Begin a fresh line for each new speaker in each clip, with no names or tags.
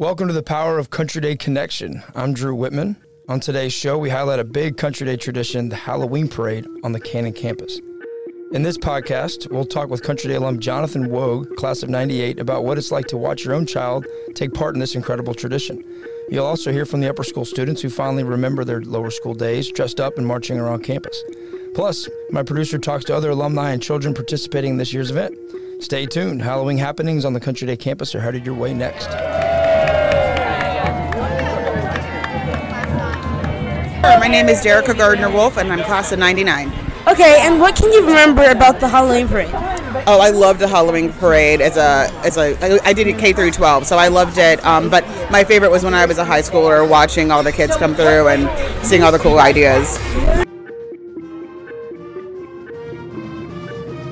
Welcome to the Power of Country Day Connection. I'm Drew Witman. On today's show, we highlight a big Country Day tradition, the Halloween Parade on the Cannon campus. In this podcast, we'll talk with Country Day alum Jonathan Woog, class of 98, about what it's like to watch your own child take part in this incredible tradition. You'll also hear from the upper school students who finally remember their lower school days dressed up and marching around campus. Plus, my producer talks to other alumni and children participating in this year's event. Stay tuned. Halloween happenings on the Country Day campus are headed your way next.
My name is Jerica Gardner Wolf, and I'm class of 99.
Okay, and what can you remember about the Halloween parade?
Oh, I loved the Halloween parade as a as a I- I did it K through 12, so I loved it. Um, but my favorite was when I was a high schooler, watching all the kids come through and seeing all the cool ideas.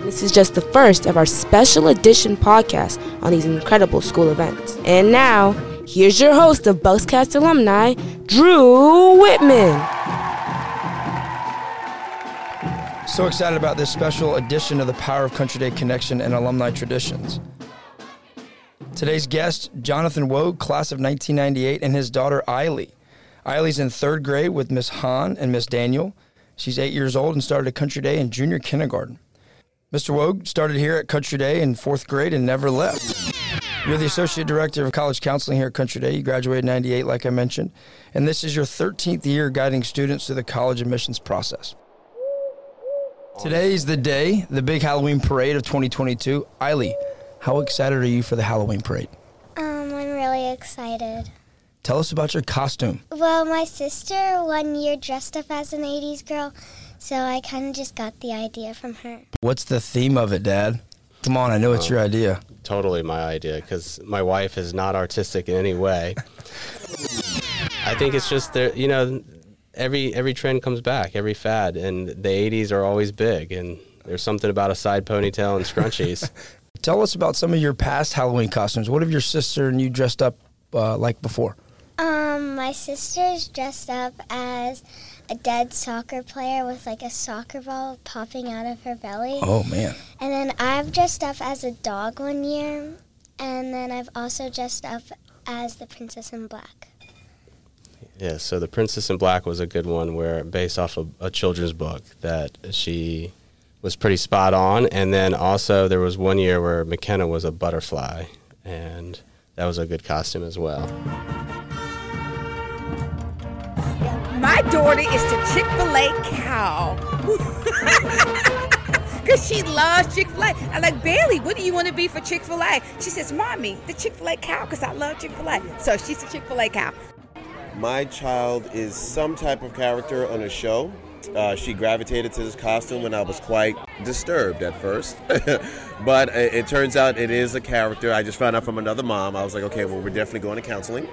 This is just the first of our special edition podcast on these incredible school events. And now, here's your host of BUCScast alumni, Drew Witman.
So excited about this special edition of the Power of Country Day Connection and Alumni Traditions. Today's guest, Jonathan Woog, class of 1998, and his daughter, Eiley. Eiley's in third grade with Miss Hahn and Miss Daniel. She's eight years old and started a Country Day in junior kindergarten. Mr. Woog started here at Country Day in fourth grade and never left. You're the Associate Director of College Counseling here at Country Day. You graduated in 98, like I mentioned, and this is your 13th year guiding students through the college admissions process. Today's the day, the big Halloween parade of 2022. Eiley, how excited are you for the Halloween parade?
Um, I'm really excited.
Tell us about your costume.
Well, my sister one year dressed up as an 80s girl, so I kind of just got the idea from her.
What's the theme of it, Dad? Come on, I know it's your idea.
Totally my idea because my wife is not artistic in any way. I think it's just there, you know, every every trend comes back, every fad, and the '80s are always big, and there's something about a side ponytail and scrunchies.
Tell us about some of your past Halloween costumes. What have your sister and you dressed up uh, like before?
Um, my sister's dressed up as a dead soccer player with like a soccer ball popping out of her belly.
Oh, man.
And then I've dressed up as a dog one year, and then I've also dressed up as the Princess in Black.
yeah, so the Princess in Black was a good one, where based off of a children's book that she was pretty spot on, and then also there was one year where McKenna was a butterfly, and that was a good costume as well.
My daughter is the Chick fil A cow. Because she loves Chick fil A. I'm like, Bailey, what do you want to be for Chick fil A? She says, Mommy, the Chick fil A cow, because I love Chick fil A. So she's the Chick fil A cow.
My child is some type of character on a show. Uh, she gravitated to this costume and I was quite disturbed at first. but it, it turns out it is a character. I just found out from another mom. I was like, okay, well, we're definitely going to counseling.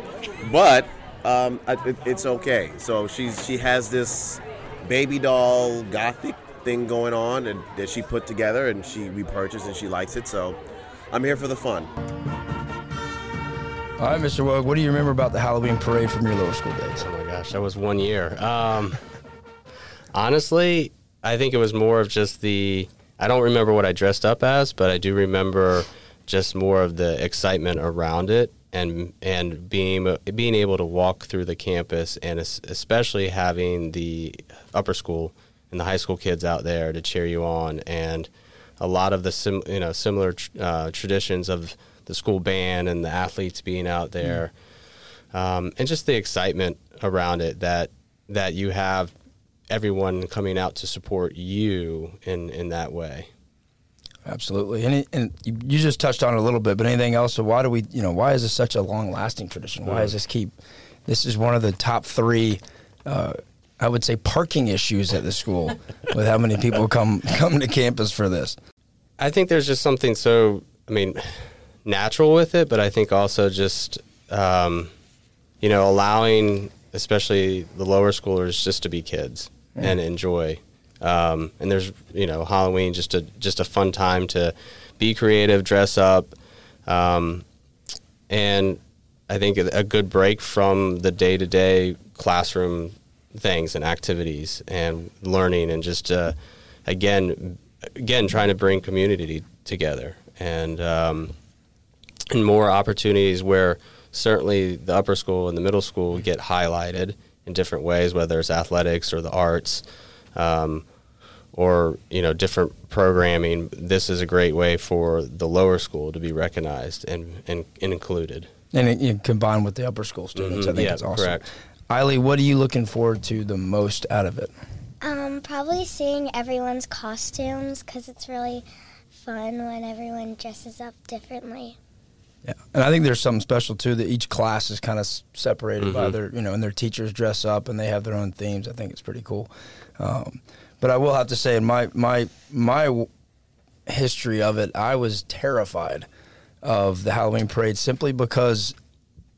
But um, it, it's okay. So she's she has this baby doll gothic thing going on and that she put together and she repurchased and she likes it. So I'm here for the fun.
All right, Mr. Woog, what do you remember about the Halloween parade from your lower school days?
Oh my gosh, that was one year. Um, honestly, I think it was more of just the. I don't remember what I dressed up as, but I do remember just more of the excitement around it and and being being able to walk through the campus and especially having the upper school and the high school kids out there to cheer you on and a lot of the sim, you know similar uh, traditions of the school band and the athletes being out there um, and just the excitement around it that that you have everyone coming out to support you in in that way.
Absolutely. And, it, and you, just touched on it a little bit, but anything else? So why do we, you know, why is this such a long lasting tradition? Why does this keep, this is one of the top three, uh, I would say parking issues at the school with how many people come, come to campus for this.
I think there's just something so I mean natural with it, but I think also just um, you know allowing especially the lower schoolers just to be kids and enjoy. Um, and there's you know Halloween just a just a fun time to be creative, dress up, um, and I think a good break from the day to day classroom things and activities and learning and just uh, again again trying to bring community together and um, and more opportunities where certainly the upper school and the middle school get highlighted in different ways, whether it's athletics or the arts. Um, or you know different programming this is a great way for the lower school to be recognized and, and, and included
And it, you combine with the upper school students.
Mhm,
I think
yeah,
it's awesome.
correct.
Eiley, what are you looking forward to the most out of it?
Um, probably seeing everyone's costumes because it's really fun when everyone dresses up differently.
Yeah, and I think there's something special too that each class is kind of separated by
Mhm.
their, you know, and their teachers dress up and they have their own themes. I think it's pretty cool. Um, but I will have to say, in my my my history of it, I was terrified of the Halloween parade simply because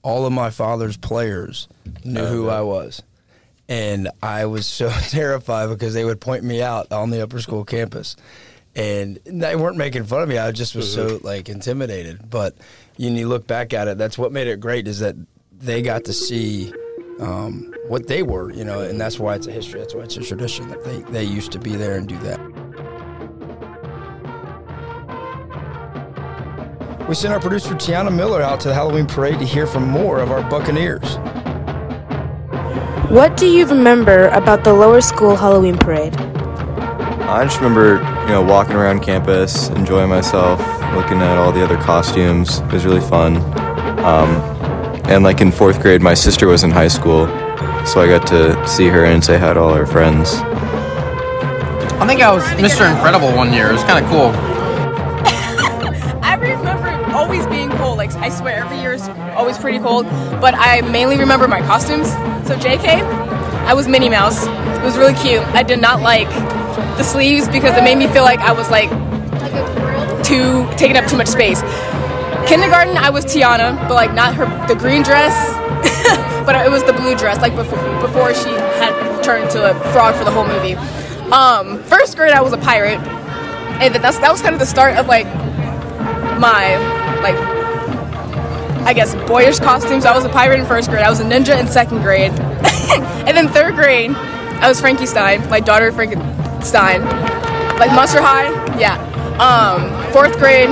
all of my father's players knew who I was. And I was so terrified because they would point me out on the upper school campus. And they weren't making fun of me. I just was so like intimidated. But when you look back at it, that's what made it great is that they got to see um, what they were, you know, and that's why it's a history. That's why it's a tradition that they, they used to be there and do that. We sent our producer Tiana Miller out to the Halloween parade to hear from more of our Buccaneers.
What do you remember about the lower school Halloween parade?
I just remember, you know, walking around campus, enjoying myself, looking at all the other costumes. It was really fun. Um, and like in fourth grade, my sister was in high school, so I got to see her and say hi to all her friends.
I think I was Mr. Incredible one year. It was kind of cool.
I remember always being cold. Like I swear, every year is always pretty cold. But I mainly remember my costumes. So JK, I was Minnie Mouse. It was really cute. I did not like the sleeves because it made me feel like I was like too taking up too much space. Kindergarten, I was Tiana, but like not her the green dress, but it was the blue dress. Like before before she had turned into a frog for the whole movie. Um, first grade, I was a pirate, and that's that was kind of the start of like my like I guess boyish costumes. I was a pirate in first grade. I was a ninja in second grade, and then third grade, I was Frankie Stein, my daughter Frankenstein, like Monster High. Yeah. Um, fourth grade,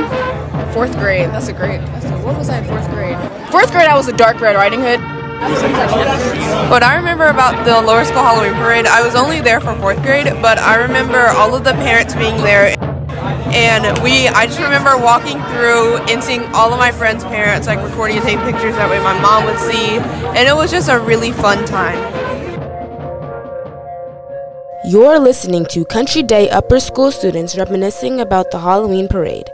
fourth grade. That's a great. That's a, what was I in fourth grade? Fourth grade, I was a Dark Red Riding Hood.
What I remember about the lower school Halloween parade, I was only there for fourth grade, but I remember all of the parents being there. And we, I just remember walking through and seeing all of my friends' parents, like recording and taking pictures. That way my mom would see. And it was just a really fun time.
You're listening to Country Day upper school students reminiscing about the Halloween parade.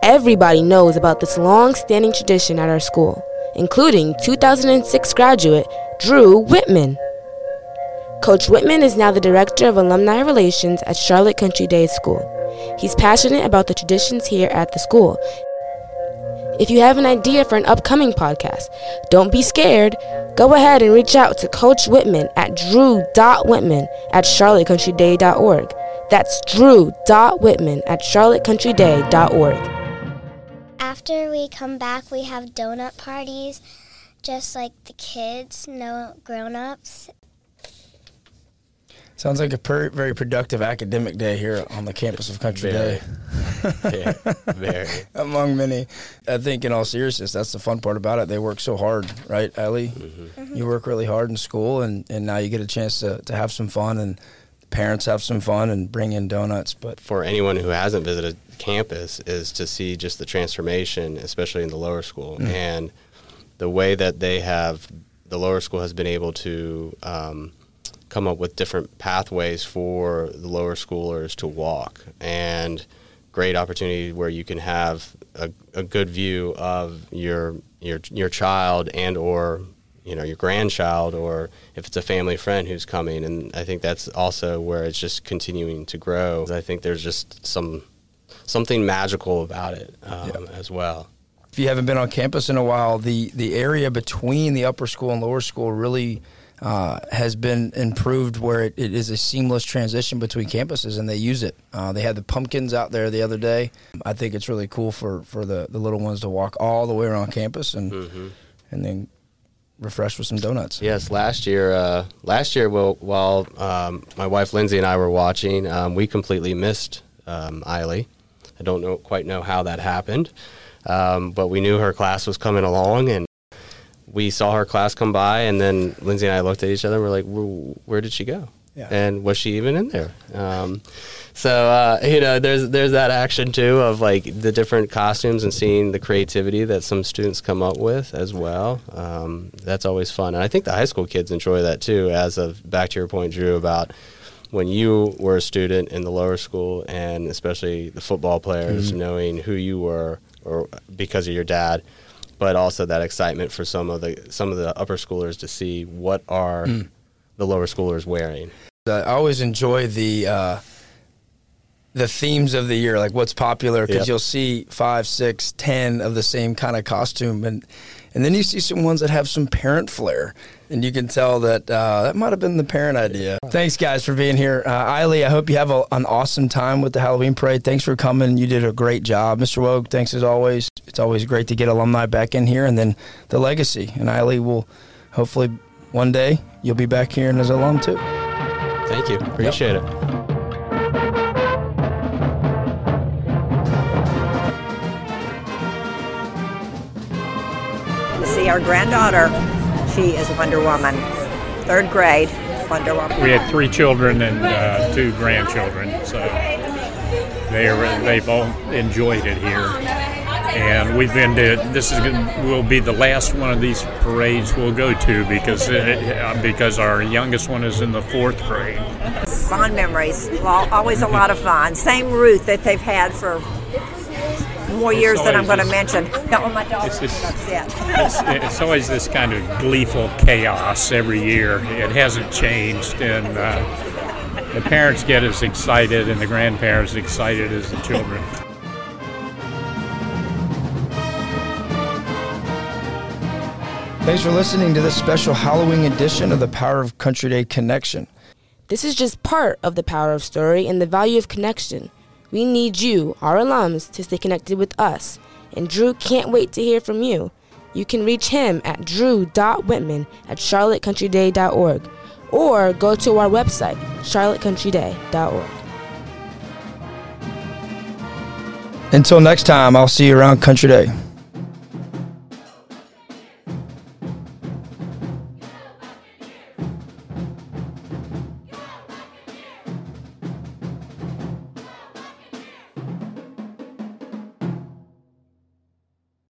Everybody knows about this long standing tradition at our school, including 2006 graduate Drew Witman. Coach Witman is now the Director of Alumni Relations at Charlotte Country Day School. He's passionate about the traditions here at the school. If you have an idea for an upcoming podcast, don't be scared. Go ahead and reach out to Coach Witman at drew.witman at charlottecountryday.org. That's drew.witman at charlottecountryday.org.
After we come back, we have donut parties, just like the kids, no grown ups.
Sounds like a per- very productive academic day here on the campus of Country
Very.
Day.
Yeah, very.
Among many. I think, in all seriousness, that's the fun part about it. They work so hard, right, Ellie? You work really hard in school, and, and now you get a chance to, to have some fun, and parents have some fun and bring in donuts. But
for anyone who hasn't visited campus is to see just the transformation, especially in the lower school,
Mm.
and the way that they have the lower school has been able to um, come up with different pathways for the lower schoolers to walk, and great opportunity where you can have a, a good view of your your your child and or you know your grandchild or if it's a family friend who's coming. And i think that's also where it's just continuing to grow. I think there's just some something magical about it um, as well.
If you haven't been on campus in a while, the, the area between the upper school and lower school really uh, has been improved where it, it is a seamless transition between campuses and they use it. Uh, they had the pumpkins out there the other day. I think it's really cool for, for the, the little ones to walk all the way around campus and and then refresh with some donuts.
Yes, last year, uh, last year, while, while um, my wife Lindsay and I were watching, um, we completely missed um, Eiley. I don't know quite know how that happened, um, but we knew her class was coming along, and we saw her class come by, and then Lindsay and I looked at each other and we're like, where, did she go?
Yeah.
And was she even in there? Um, so uh, you know, there's there's that action too of like the different costumes and seeing the creativity that some students come up with as well. Um, that's always fun, and I think the high school kids enjoy that too. As of back to your point, Drew, about when you were a student in the lower school, and especially the football players,
Mhm.
knowing who you were, or because of your dad, but also that excitement for some of the some of the upper schoolers to see what are
Mm.
the lower schoolers wearing.
I always enjoy the uh, the themes of the year, like what's popular, because
Yep.
you'll see five, six, ten of the same kind of costume, and and then you see some ones that have some parent flair, and you can tell that uh, that might have been the parent idea. Thanks, guys, for being here. Uh, Eiley, I hope you have a, an awesome time with the Halloween parade. Thanks for coming. You did a great job, Mr. Woog. Thanks as always. It's always great to get alumni back in here, and then the legacy. And Eiley will hopefully one day you'll be back here as an alum too.
Thank you. Appreciate it.
See, our granddaughter, she is Wonder Woman, third grade Wonder Woman.
We had three children and uh, two grandchildren, so they are, they've all enjoyed it here. And we've been to this is will be the last one of these parades we'll go to because it, uh, because our youngest one is in the fourth grade.
Fond memories, well, always a lot of fun. Same route that they've had for more years than I'm going to mention. No, my dog.
It's just-
That's it.
It's, it's always this kind of gleeful chaos every year. It hasn't changed, and uh, the parents get as excited and the grandparents excited as the children.
Thanks for listening to this special Halloween edition of the Power of Country Day Connection.
This is just part of the power of story and the value of connection. We need you, our alums, to stay connected with us. And Drew can't wait to hear from you. You can reach him at drew.witman at charlottecountryday.org or go to our website, charlottecountryday.org.
Until next time, I'll see you around Country Day.